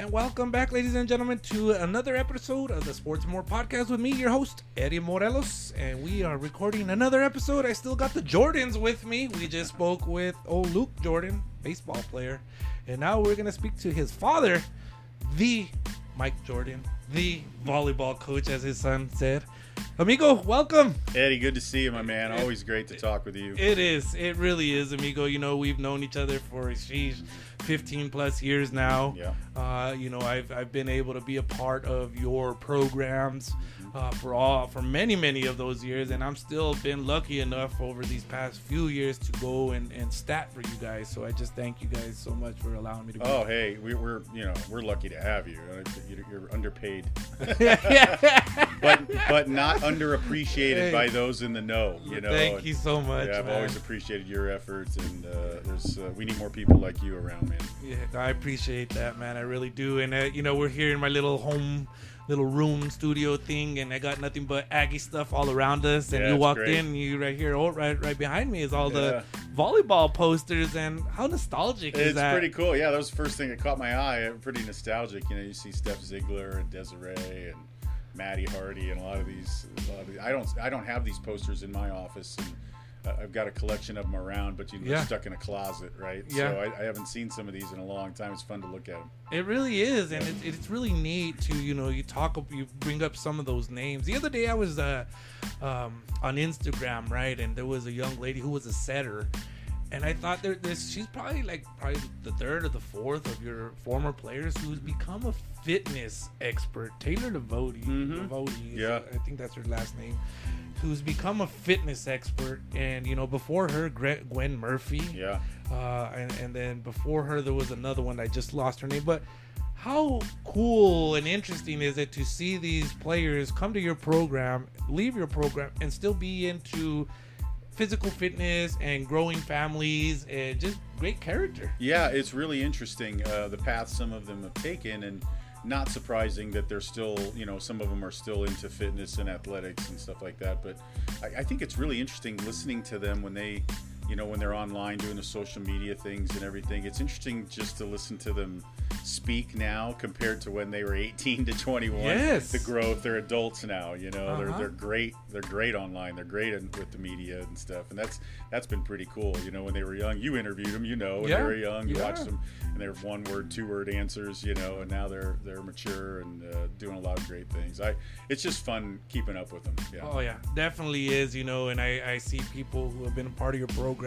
And welcome back, ladies and gentlemen, to another episode of the Sports More Podcast with me, your host, Eddie Morelos. And we are recording another episode. I still got the Jordans with me. We just spoke with old Luke Jordan, baseball player. And now we're going to speak to his father, the Mike Jordan, the volleyball coach, as his son said. Amigo, welcome. Eddie, good to see you, my man. Always great to talk with you. It is. It really is, amigo. You know, we've known each other for sheesh, 15 plus years now. Yeah. Uh, you know, I've, I've been able to be a part of your programs uh, for all for many many of those years, and I'm still been lucky enough over these past few years to go and, and stat for you guys. So I just thank you guys so much for allowing me to. Be Oh, hey, we, we're you know we're lucky to have you. Uh, You're you're underpaid, but but not underappreciated Hey. by those in the know. You know. thank And, you so much. Yeah, I've man. always appreciated your efforts, and uh, there's uh, we need more people like you around, man. Yeah, I appreciate that, man. I really do. And uh, you know, we're here in my little home, little room studio thing, and I got nothing but Aggie stuff all around us. And Yeah, you walked great. in, and you right here, oh, right, right behind me is all the volleyball posters. And how nostalgic is that? It's pretty cool. Yeah, that was the first thing that caught my eye. Pretty nostalgic. You know, you see Steph Ziegler and Desiree and Maddie Hardy and a lot of these. A lot of these I don't. I don't have these posters in my office, and I've got a collection of them around, but you know, Yeah. stuck in a closet, right? Yeah. So I, I haven't seen some of these in a long time. It's fun to look at them. It really is, and it's, it's really neat to you know you talk you bring up some of those names. The other day I was uh, um, on Instagram, right, and there was a young lady who was a setter, and I thought there this she's probably like probably the third or the fourth of your former players who's become a fitness expert. Taylor Devote, Mhm. Devote, Yeah. I think that's her last name. Who's become a fitness expert, and you know before her, Gwen Murphy, Yeah. uh, and, and then before her there was another one I just lost her name. But how cool and interesting is it to see these players come to your program, leave your program, and still be into physical fitness and growing families and just great character. Yeah, it's really interesting uh, the path some of them have taken, and not surprising that they're still, you know, some of them are still into fitness and athletics and stuff like that. But I, I think it's really interesting listening to them when they, you know, when they're online doing the social media things and everything. It's interesting just to listen to them speak now compared to when they were 18 to 21. Yes. The growth, they're adults now. You know, they're Uh-huh. they're great. They're great online. They're great in, with the media and stuff, and that's that's been pretty cool. You know, when they were young, you interviewed them. You know, when Yeah. they were young, you Yeah. watched them, and they're one word, two word answers. You know, and now they're they're mature and uh, doing a lot of great things. I it's just fun keeping up with them. Yeah. Oh yeah, definitely is. You know, and I, I see people who have been a part of your program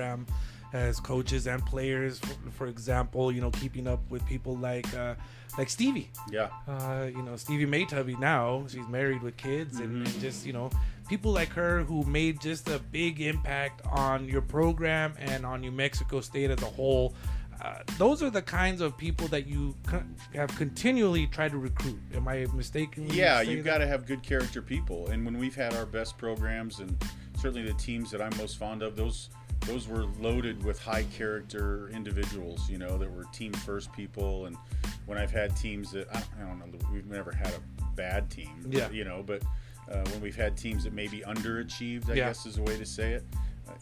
as coaches and players. For, for example, you know, keeping up with people like uh, like Stevie. Yeah. uh, you know Stevie Maytubby now she's married with kids and, and just you know people like her who made just a big impact on your program and on New Mexico State as a whole. Uh, those are the kinds of people that you con- have continually tried to recruit. Am I mistaken? Yeah, you've got to have good character people, and when we've had our best programs, and certainly the teams that I'm most fond of, those those were loaded with high character individuals. You know, that were team first people, and when I've had teams that I, I don't know, we've never had a bad team. Yeah. You know, but uh, when we've had teams that maybe underachieved, I Yeah. guess is a way to say it.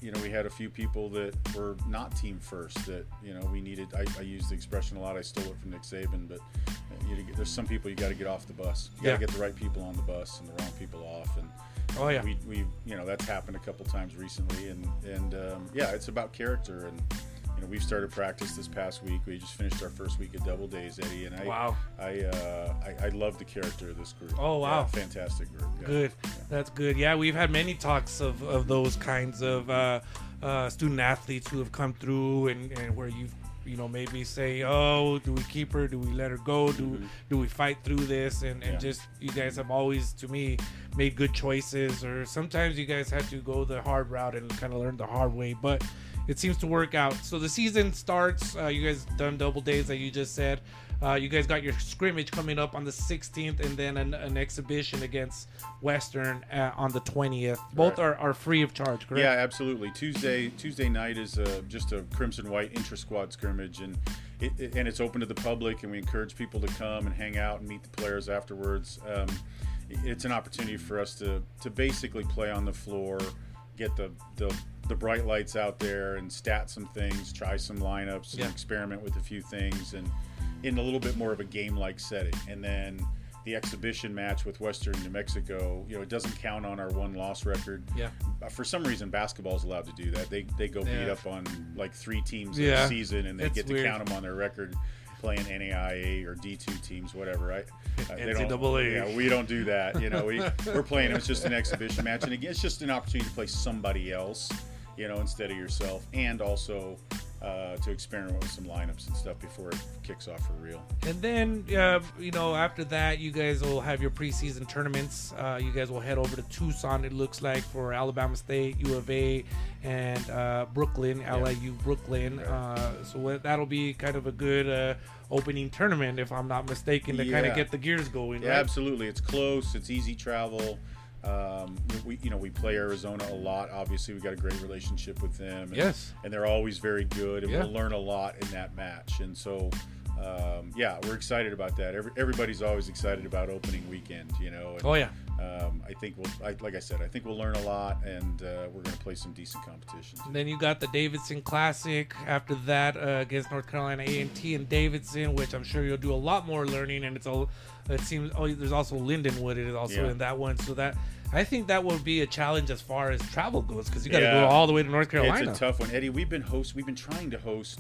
You know, we had a few people that were not team first. That you know, we needed. I, I use the expression a lot. I stole it from Nick Saban, but uh, you know, there's some people you got to get off the bus. You got Yeah. to get the right people on the bus and the wrong people off. And Oh yeah. we, we you know that's happened a couple times recently. And and um, yeah, it's about character. And you know, we've started practice this past week. We just finished our first week of double days, Eddie. And I Wow. I uh, I, I love the character of this group. Oh, wow. Yeah, fantastic group. Yeah. Good. That's good. Yeah, we've had many talks of, of those kinds of uh, uh, student athletes who have come through and, and where you've you know maybe say oh do we keep her do we let her go do do we fight through this and, and Mm-hmm. Yeah. just you guys have always to me made good choices or sometimes you guys had to go the hard route and kind of learn the hard way but it seems to work out so the season starts uh, you guys done double days like you just said uh, you guys got your scrimmage coming up on the 16th and then an, an exhibition against western uh, on the 20th both Right. are, are free of charge correct Yeah, absolutely. Tuesday Tuesday night is uh, just a crimson white intra squad scrimmage, and it, it- and it's open to the public, and we encourage people to come and hang out and meet the players afterwards. Um, it's an opportunity for us to to basically play on the floor get the the the bright lights out there and stat some things, try some lineups, Yeah. and experiment with a few things, and in a little bit more of a game-like setting. And then the exhibition match with Western New Mexico, you know, it doesn't count on our one-loss record. Yeah. Uh, For some reason, basketball is allowed to do that. They they go beat up on like three teams Yeah. a season, and they It's get to weird. count them on their record. Playing NAIA or D2 teams, whatever. I, uh, they don't- NCAA. Yeah, we don't do that. You know, we we're playing. It's just an exhibition match, and again, it's just an opportunity to play somebody else, you know, instead of yourself, and also uh, to experiment with some lineups and stuff before it kicks off for real. And then, uh, you know, after that, you guys will have your preseason tournaments. Uh, you guys will head over to Tucson, it looks like, for Alabama State, U of A, and uh, Brooklyn, LIU Brooklyn. Right. Uh, so that'll be kind of a good uh, opening tournament, if I'm not mistaken, to kind of get the gears going. Yeah, right? absolutely. It's close. It's easy travel. Um, we, you know, we play Arizona a lot. Obviously, we got a great relationship with them. And, Yes. and they're always very good, and Yeah. we'll learn a lot in that match. And so, um, yeah, we're excited about that. Every, everybody's always excited about opening weekend. You know. And, Oh, yeah. Um, I think we'll, I, like I said, I think we'll learn a lot, and uh, we're going to play some decent competition. And then you got the Davidson Classic. After that, uh, against North Carolina A and T in Davidson, which I'm sure you'll do a lot more learning. And it's a, it seems. Oh, there's also Lindenwood is also Yeah. in that one. So that I think that will be a challenge as far as travel goes because you got to Yeah. go all the way to North Carolina. It's a tough one, Eddie. We've been host. We've been trying to host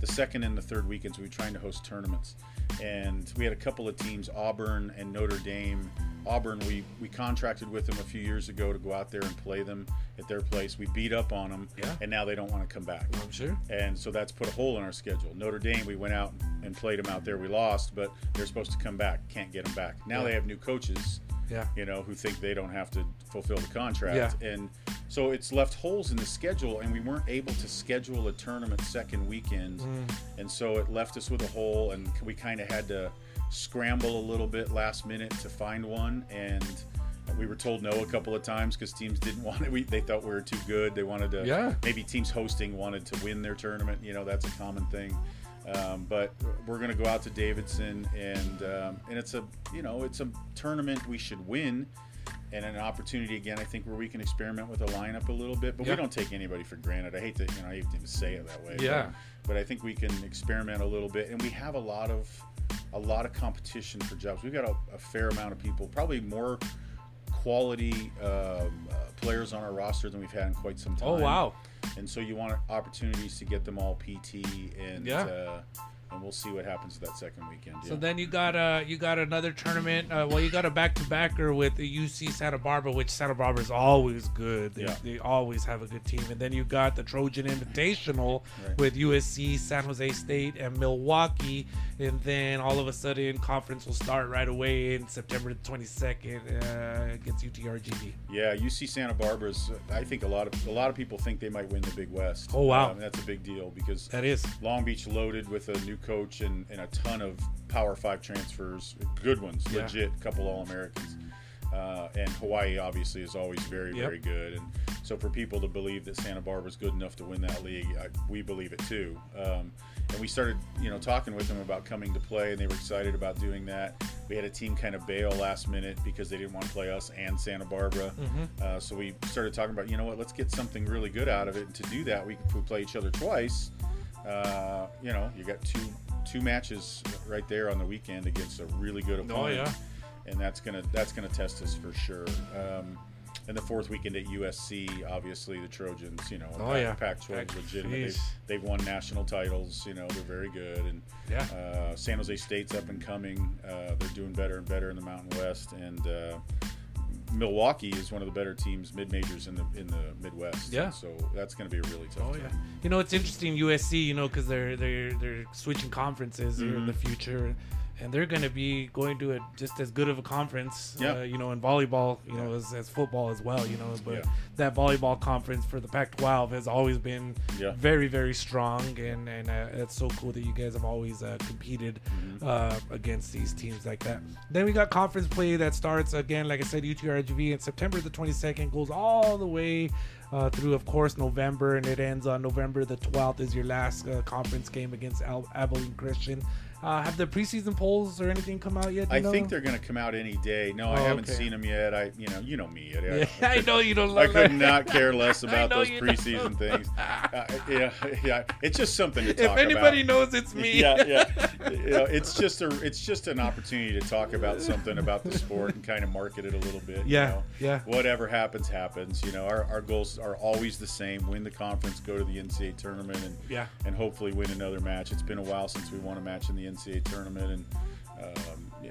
the second and the third weekends. We've been trying to host tournaments, and we had a couple of teams, Auburn and Notre Dame. Auburn, we we contracted with them a few years ago to go out there and play them at their place. We beat up on them, Yeah. and now they don't want to come back. I'm sure. And so that's put a hole in our schedule. Notre Dame, we went out and played them out there. We lost, but they're supposed to come back. Can't get them back. Now Yeah. they have new coaches Yeah. you know, who think they don't have to fulfill the contract. Yeah. And so it's left holes in the schedule, and we weren't able to schedule a tournament second weekend. Mm. And so it left us with a hole, and we kind of had to scramble a little bit last minute to find one. And we were told no a couple of times because teams didn't want it. We, they thought we were too good. They wanted to, Yeah. maybe teams hosting wanted to win their tournament. You know, that's a common thing. Um, but we're going to go out to Davidson, and um, and it's a you know it's a tournament we should win, and an opportunity again I think where we can experiment with the lineup a little bit. But Yeah. we don't take anybody for granted. I hate to you know I hate to even say it that way. but- Yeah. But, I think we can experiment a little bit, and we have a lot of a lot of competition for jobs. We've got a, a fair amount of people, probably more quality uh, uh, players on our roster than we've had in quite some time Oh wow. and so you want opportunities to get them all PT and Yeah. uh, and we'll see what happens to that second weekend. So then you got uh you got another tournament. Uh, well, you got a back to backer with the UC Santa Barbara, which Santa Barbara is always good. They, Yeah. they always have a good team. And then you got the Trojan Invitational Right. with USC, San Jose State, and Milwaukee. And then all of a sudden, conference will start right away in September 22nd uh, against UTRGV. yeah, UC Santa Barbara's. I think a lot of a lot of people think they might win the Big West. Oh, wow. Um, that's a big deal because That is. Long Beach loaded with a new coach and, and a ton of Power Five transfers, good ones, Yeah. legit, couple All Americans. Uh, and Hawaii obviously is always very, Yep. very good. And so for people to believe that Santa Barbara's good enough to win that league, I, we believe it too. Um, and we started, you know, talking with them about coming to play, and they were excited about doing that. We had a team kind of bail last minute because they didn't want to play us and Santa Barbara. Uh, so we started talking about, you know what, let's get something really good out of it. And to do that, we we play each other twice. Uh, you know, you got two two matches right there on the weekend against a really good opponent Oh, yeah. and that's gonna that's gonna test us for sure. Um, and the fourth weekend at USC, obviously the Trojans, you know, Oh, yeah. Pac-12 Pac- legitimate. They've, they've won national titles. You know, they're very good. And Yeah. uh, San Jose State's up and coming. Uh, they're doing better and better in the Mountain West. And uh, Milwaukee is one of the better teams, mid majors in the in the Midwest. Yeah. So that's going to be a really tough. Oh time. yeah, you know it's interesting USC, you know, because they're they're they're switching conferences here in the Mm-hmm. future, and they're going to be going to a just as good of a conference, Yeah. uh, you know, in volleyball, you know, as, as football as well, you know. But Yeah. that volleyball conference for the Pac-12 has always been Yeah. very very strong, and and uh, it's so cool that you guys have always uh, competed Mm-hmm. uh, against these teams like that. Then we got conference play that starts again, like I said, UTRGV in September the 22nd, goes all the way uh, through, of course, November, and it ends on November the 12th. Is your last uh, conference game against Al- Abilene Christian Uh, have the preseason polls or anything come out yet? I know? think they're going to come out any day. No, I Oh, haven't okay. seen them yet. I, you know, you know me. I, Yeah, I know you don't. I could not care less about those you preseason things. Uh, yeah, yeah, it's just something to talk about. If anybody about. knows, it's me. yeah, yeah. You know, it's just a it's just an opportunity to talk about something about the sport and kind of market it a little bit. you Yeah, know. yeah. Whatever happens, happens. You know, our, our goals are always the same: win the conference, go to the NCAA tournament, and Yeah. and hopefully win another match. It's been a while since we won a match in the NCAA tournament, and um, yeah,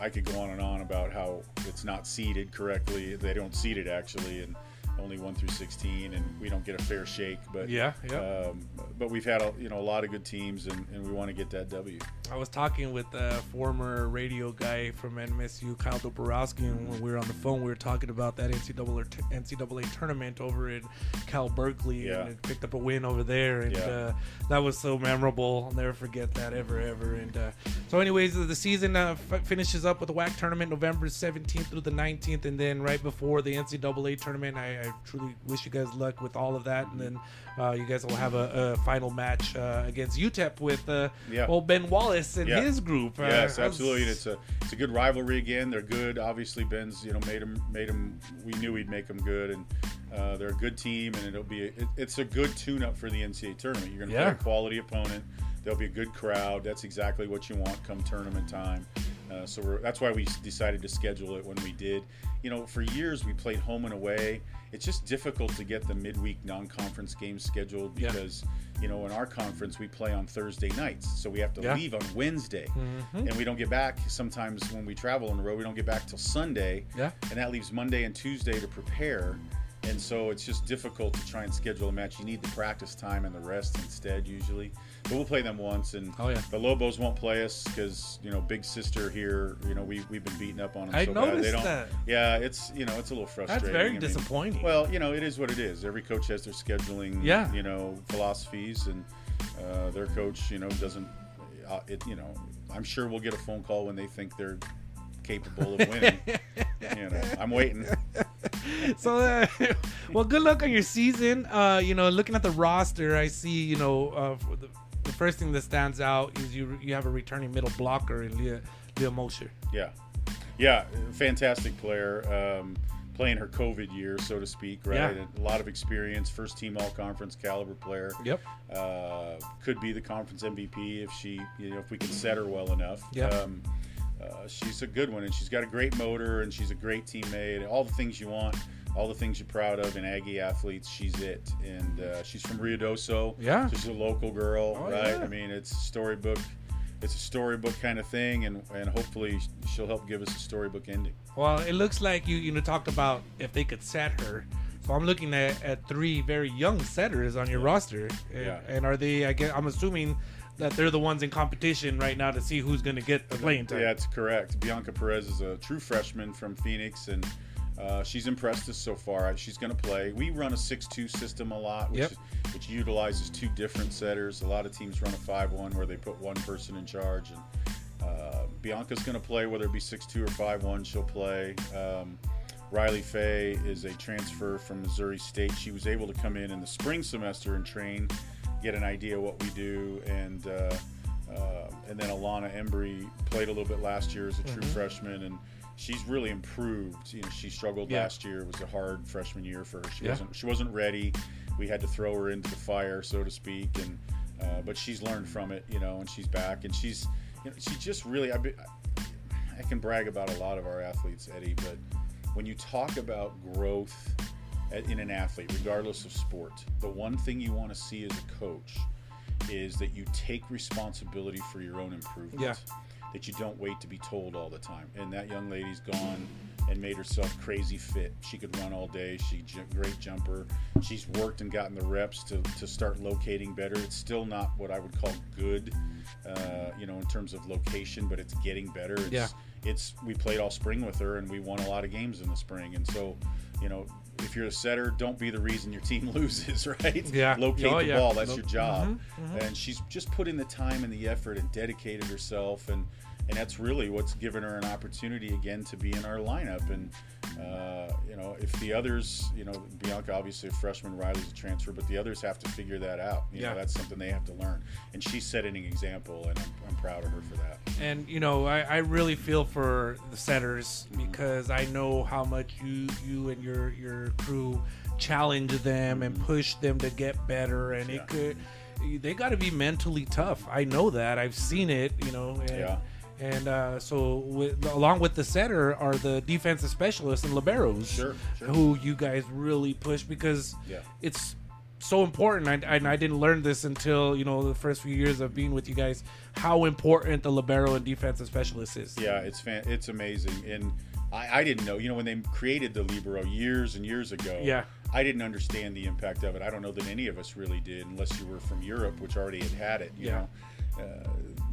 I could go on and on about how it's not seeded correctly. They don't seed it actually, and only one through 16, and we don't get a fair shake. But Yeah, yeah. Um, but we've had a, you know a lot of good teams, and, and we want to get that W. I was talking with a former radio guy from NMSU, Kyle Doborowski, and when we were on the phone, we were talking about that NCAA, NCAA tournament over in Cal Berkeley, Yeah. and it picked up a win over there, and Yeah. uh, that was so memorable. I'll never forget that ever, ever. And uh, so, anyways, the season uh, f- finishes up with the WAC tournament November 17th through the 19th, and then right before the NCAA tournament, I, I truly wish you guys luck with all of that, and then uh, you guys will have a, a final match uh, against UTEP with uh, Yeah. old Ben Wallace and Yeah. his group. Uh, Yes, absolutely. And it's a it's a good rivalry again. They're good. Obviously, Ben's you know made him made him. We knew he'd make them good, and uh, they're a good team. And it'll be a, it, it's a good tune up for the NCAA tournament. You're going to Yeah. play a quality opponent. There'll be a good crowd. That's exactly what you want come tournament time. Uh, so we're, that's why we decided to schedule it when we did. You know, for years we played home and away. It's just difficult to get the midweek non-conference games scheduled Yeah. because you know in our conference we play on Thursday nights, so we have to Yeah. leave on Wednesday Mhm. and we don't get back sometimes when we travel on the road we don't get back till sunday Yeah. and that leaves monday and tuesday to prepare and so it's just difficult to try and schedule a match you need the practice time and the rest instead usually but we'll play them once and Oh, yeah. the lobos won't play us because you know big sister here you know we, we've been beating up on them I so bad they noticed don't that. yeah it's you know it's a little frustrating That's very I mean, disappointing. well, you know, it is what it is. Every coach has their scheduling, Yeah. you know, philosophies, and uh, their coach, you know, doesn't. Uh, it, you know, I'm sure we'll get a phone call when they think they're capable of winning. you know, I'm waiting. so, uh, well, good luck on your season. Uh, you know, looking at the roster, I see, you know, uh, for the, the first thing that stands out is you you have a returning middle blocker in Leah, Leah Mosher. Yeah, yeah, fantastic player. Um, playing her COVID year, so to speak, right? Yeah. A lot of experience, first team all conference caliber player. Yep. uh, could be the conference MVP if she, you know, if we can set her well enough. Yeah. Um, uh, she's a good one, and she's got a great motor, and she's a great teammate. All the things you want, all the things you're proud of in Aggie athletes, she's it. And uh, she's from Ruidoso. Yeah. She's a local girl, Oh, right? yeah. I mean, it's storybook. It's a storybook kind of thing, and, and hopefully she'll help give us a storybook ending. Well, it looks like you you know talked about if they could set her. So I'm looking at, at three very young setters on your roster. And, Yeah. and are they? I guess I'm assuming that they're the ones in competition right now to see who's going to get the playing time. Yeah, that's correct. Bianca Perez is a true freshman from Phoenix, and uh, she's impressed us so far. She's going to play. We run a 6-2 system a lot, which, Yep. which utilizes two different setters. A lot of teams run a 5-1 where they put one person in charge. And uh, Bianca's going to play, whether it be 6-2 or 5-1, she'll play. Um, Riley Fay is a transfer from Missouri State. She was able to come in in the spring semester and train, get an idea what we do, and uh, uh, and then Alana Embry played a little bit last year as a true freshman, and she's really improved. You know, she struggled Yeah. last year; it was a hard freshman year for her. She Yeah. wasn't she wasn't ready. We had to throw her into the fire, so to speak, and uh, but she's learned from it, you know, and she's back, and she's you know, she just really I, be- I can brag about a lot of our athletes, Eddie, but when you talk about growth in an athlete, regardless of sport, the one thing you want to see as a coach is that you take responsibility for your own improvement. Yeah. That you don't wait to be told all the time. And that young lady's gone and made herself crazy fit. She could run all day. She ju- great jumper. She's worked and gotten the reps to, to start locating better. It's still not what I would call good, uh, you know, in terms of location, but it's getting better. It's, Yeah. It's we played all spring with her and we won a lot of games in the spring. And so, you know, if you're a setter, don't be the reason your team loses, right? Yeah. Locate Oh, the yeah. ball. That's your job. Mhm, mhm. And she's just put in the time and the effort and dedicated herself. And and that's really what's given her an opportunity again to be in our lineup. And uh, you know, if the others, you know, Bianca obviously a freshman, Riley's a transfer, but the others have to figure that out. You Yeah. know, that's something they have to learn. And she's setting an example, and I'm, I'm proud of her for that. And you know, I, I really feel for the setters because I know how much you you and your your crew challenge them and push them to get better, and Yeah. it could they got to be mentally tough. I know that I've seen it. You know, and, Yeah. And uh, so, with, along with the center are the defensive specialists and liberos, Sure, sure. who you guys really push because Yeah. it's so important. I, I, I didn't learn this until you know the first few years of being with you guys. How important the libero and defensive specialist is. Yeah, it's fan- it's amazing, and I, I didn't know. You know, when they created the libero years and years ago, Yeah. I didn't understand the impact of it. I don't know that any of us really did, unless you were from Europe, which already had had it. You Yeah. know, uh,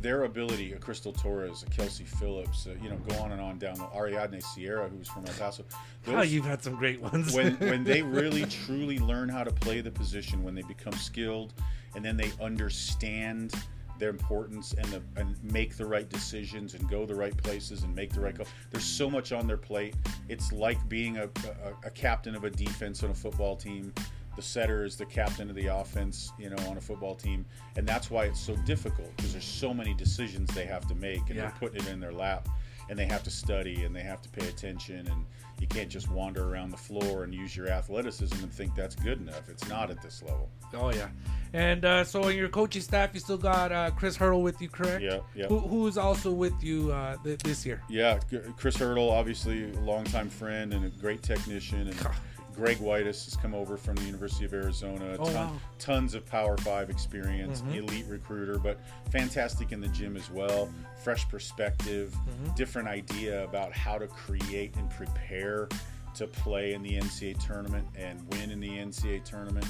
their ability, a Crystal Torres, a Kelsey Phillips, uh, you know, go on and on down the Ariadne Sierra, who's from El Paso. Oh, you've had some great ones. when when they really truly learn how to play the position, when they become skilled, and then they understand their importance and the, and make the right decisions and go the right places and make the right call. There's so much on their plate. It's like being a, a, a captain of a defense on a football team. The setter is the captain of the offense, you know, on a football team, and that's why it's so difficult because there's so many decisions they have to make, and Yeah. they're putting it in their lap, and they have to study and they have to pay attention, and you can't just wander around the floor and use your athleticism and think that's good enough. It's not at this level. oh yeah, and uh, so in your coaching staff, you still got uh, Chris Hurdle with you, correct? Yeah, yeah. Who, who's also with you uh, th- this year? Yeah, Chris Hurdle, obviously a longtime friend and a great technician, and Greg Whitus has come over from the University of Arizona. Oh, Ton- wow. Tons of Power Five experience, Mhm. elite recruiter, but fantastic in the gym as well. Fresh perspective, Mm-hmm. different idea about how to create and prepare to play in the NCAA tournament and win in the NCAA tournament.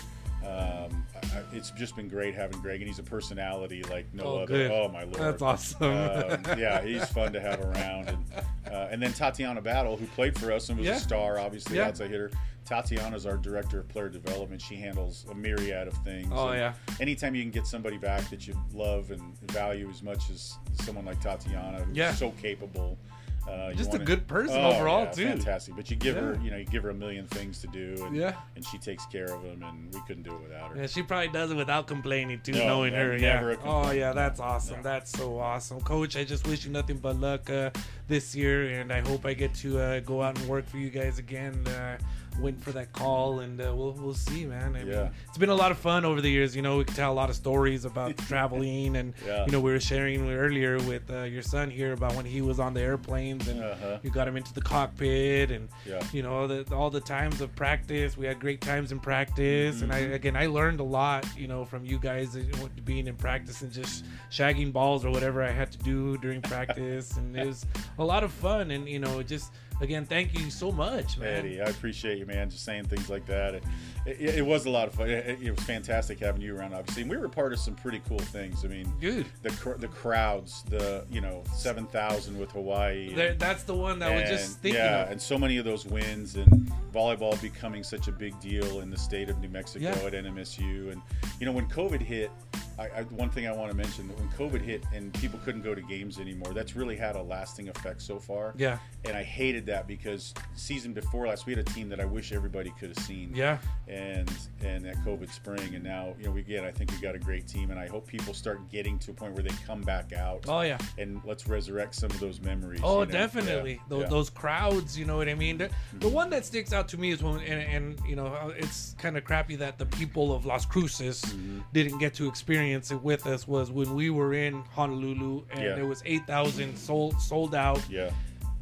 Um, I, it's just been great having Greg, and he's a personality like no Oh, other. good. Oh my lord, That's awesome. um, yeah, he's fun to have around. And, uh, and then Tatiana Battle, who played for us and was Yeah. a star, obviously Yeah. outside hitter. Tatiana's our director of player development. She handles a myriad of things. Oh, And yeah. Anytime you can get somebody back that you love and value as much as someone like Tatiana, who's Yeah. so capable. Uh, Just a wanna- good person Oh, overall, yeah, too. Fantastic, but you give her, you know, you give her a million things to do, and, Yeah. and she takes care of them, and we couldn't do it without her. Yeah, she probably does it without complaining too, No, knowing her. Yeah. Oh yeah, that's awesome. No. That's so awesome, Coach. I just wish you nothing but luck uh, this year, and I hope I get to uh, go out and work for you guys again. Uh, waiting for that call, and uh, we'll we'll see, man. I mean, Yeah. it's been a lot of fun over the years. You know, we can tell a lot of stories about traveling, and Yeah. you know, we were sharing earlier with uh, your son here about when he was on the airplanes and Uh-huh. you got him into the cockpit, and Yeah. you know, the, all the times of practice. We had great times in practice, and I again, I learned a lot, you know, from you guys uh, being in practice and just shagging balls or whatever I had to do during practice, and it was a lot of fun. And you know, just again, thank you so much, man. Eddie, I appreciate you, man. Just saying things like that. It, it, it was a lot of fun. It, it was fantastic having you around, obviously. And we were part of some pretty cool things. I mean, Good. the the crowds, the you know seven thousand with Hawaii. and- There, that's the one that I was just thinking yeah, of. and so many of those wins and volleyball becoming such a big deal in the state of New Mexico Yeah. at NMSU. And you know, when COVID hit, I, I, one thing I want to mention that when COVID hit and people couldn't go to games anymore, that's really had a lasting effect so far. Yeah. And I hated that because season before last, we had a team that I wish everybody could have seen. Yeah. And and that COVID spring, and now you know we again, I think we got a great team, and I hope people start getting to a point where they come back out. Oh yeah. And let's resurrect some of those memories. Oh, you know? definitely. Yeah, Tho- yeah. Those crowds, you know what I mean? The, the one that sticks out to me is when, and, and you know, it's kind of crappy that the people of Las Cruces Mm-hmm. didn't get to experience it with us. Was when we were in Honolulu and Yeah. there was eight thousand sold sold out, Yeah.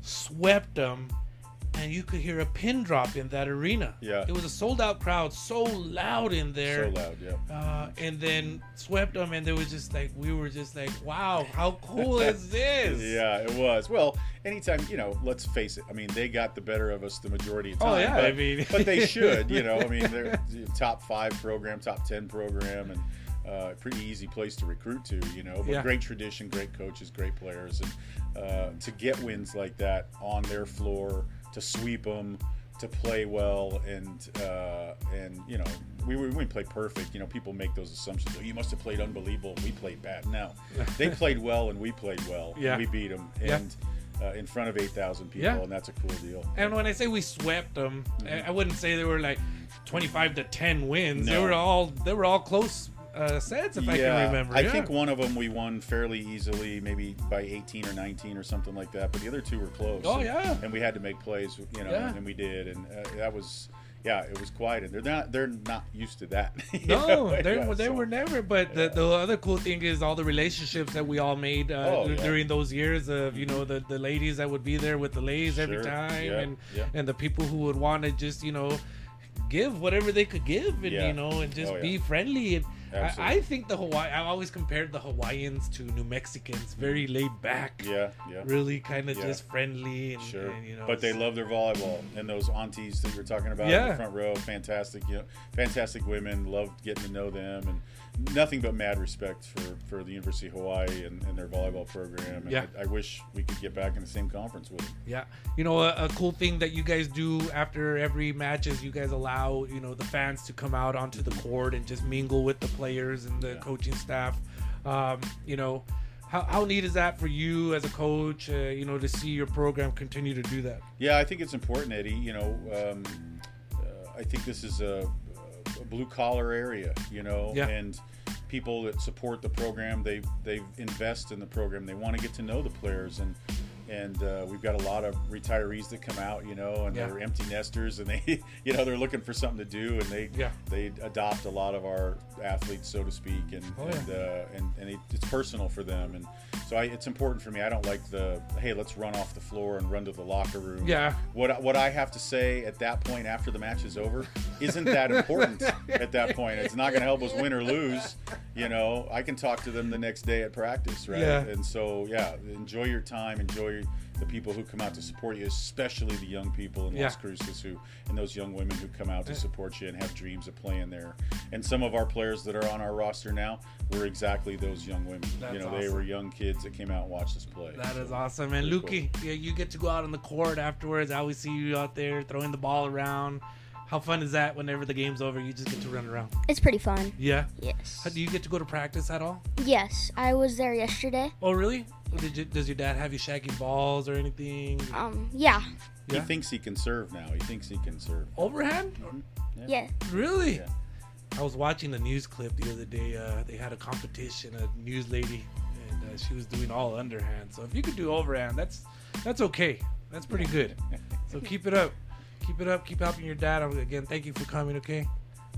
swept them, and you could hear a pin drop in that arena. Yeah. it was a sold out crowd, so loud in there. So loud, yeah. Uh, and then swept them, and there was just like we were just like, wow, how cool is this? Yeah, it was. Well, anytime, you know, let's face it. I mean, they got the better of us the majority of the Oh, time. yeah, but, I mean- but they should, you know. I mean, they're top five program, top ten program, and uh, pretty easy place to recruit to, you know. But Yeah. great tradition, great coaches, great players, and uh, to get wins like that on their floor, to sweep them to play well and uh, and you know we we didn't play perfect. You know, people make those assumptions. Oh, you must have played unbelievable. We played bad. No, they played well and we played well. Yeah. and we beat them Yeah. and uh, in front of eight thousand people, Yeah. and that's a cool deal. And when I say we swept them, I I wouldn't say they were like twenty-five to ten wins. They were all they were all close uh, sets, if I can remember. I yeah. think one of them we won fairly easily, maybe by 18 or 19 or something like that. But the other two were close. Oh, and, yeah. and we had to make plays, you know, Yeah. and we did, and uh, that was, yeah, it was quiet. And they're not, they're not used to that. No, know? they, Yeah, they so- were never. But the, the other cool thing is all the relationships that we all made uh, Oh, yeah. during those years of you know the, the ladies that would be there with the ladies every time, Yeah, and yeah. and the people who would want to just you know give whatever they could give, and Yeah. you know, and just Oh, yeah. be friendly. And I, I think the Hawaii. I always compared the Hawaiians to New Mexicans, very laid back. Yeah, yeah. Really kind of Yeah. just friendly and, Sure, and, you know. but they love their volleyball and those aunties that you're talking about in the front row. Fantastic, you know, fantastic women. Loved getting to know them, and nothing but mad respect for, for the University of Hawaii and, and their volleyball program. And Yeah. I, I wish we could get back in the same conference with them. Yeah, you know, a, a cool thing that you guys do after every match is you guys allow you know the fans to come out onto the court and just mingle with the players and the Yeah. coaching staff. Um, you know, how, how neat is that for you as a coach? Uh, you know, to see your program continue to do that. Yeah, I think it's important, Eddie. You know, um, uh, I think this is a, a blue collar area. You know, Yeah. and people that support the program, they they invest in the program. They want to get to know the players, and and uh, we've got a lot of retirees that come out. You know, and Yeah. they're empty nesters, and they you know they're looking for something to do, and they Yeah. they adopt a lot of our athletes, so to speak, and Oh, yeah. and, uh, and and it, it's personal for them, and so I, it's important for me. I don't like the hey, let's run off the floor and run to the locker room. Yeah. What I- what I have to say at that point after the match is over isn't that important at that point. It's not going to help us win or lose. You know, I can talk to them the next day at practice, right? Yeah. And so yeah, enjoy your time, enjoy the people who come out to support you, especially the young people in Yeah. Las Cruces who and those young women who come out to support you and have dreams of playing there. And some of our players that are on our roster now were exactly those young women. That's you know, they were young kids that came out and watched us play. That is So, awesome. And Lukey, yeah, you get to go out on the court afterwards. I always see you out there throwing the ball around. How fun is that? Whenever the game's over, you just get to run around. It's pretty fun. Yeah. Yes. How, do you get to go to practice at all? Yes, I was there yesterday. Oh, really? Did you, does your dad have you shagging balls or anything? Um, yeah, He thinks he can serve now. He thinks he can serve. Overhand? yeah. Really? Yeah. I was watching a news clip the other day. Uh, they had a competition, a news lady, and uh, she was doing all underhand. So if you could do overhand, that's that's okay. That's pretty good. So keep it up, keep it up, keep helping your dad. Again, thank you for coming. Okay,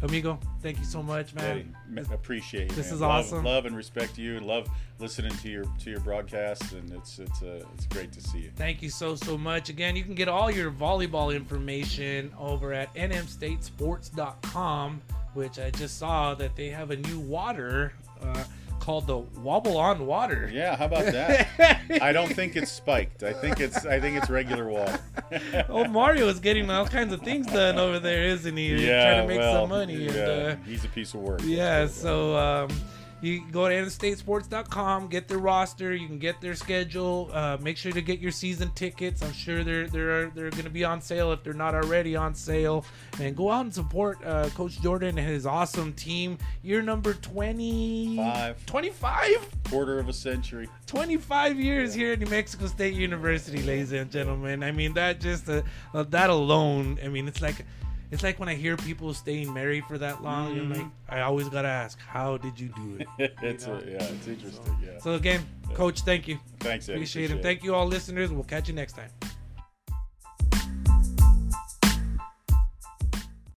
amigo, thank you so much, man. ma- appreciate you. this man. is love, awesome. Love and respect you, love listening to your to your broadcast. And it's it's uh, it's great to see you. Thank you so so much. Again, you can get all your volleyball information over at nmstatesports.com, which I just saw that they have a new water uh, called the Wobble On Water. Yeah, how about that? I don't think it's spiked. I think it's I think it's regular water. oh, Mario is getting all kinds of things done over there, isn't he? He's yeah, trying to make well, some money. Yeah, And, uh, he's a piece of work. yeah, so um, you go to nstatesports.com, get their roster, you can get their schedule. Uh, make sure to get your season tickets. I'm sure they're they're they're going to be on sale if they're not already on sale. And go out and support uh, Coach Jordan and his awesome team. Year number 20 Five. 25 quarter of a century. 25 years here at New Mexico State University, ladies and gentlemen. I mean, that just uh, uh, that alone. I mean, it's like it's like when I hear people staying married for that long. I'm mm-hmm. like, I always gotta ask, how did you do it? it's a, yeah, it's interesting. Yeah. So again, Coach, thank you. Thanks, Eddie. Appreciate it. Thank you, all listeners. We'll catch you next time.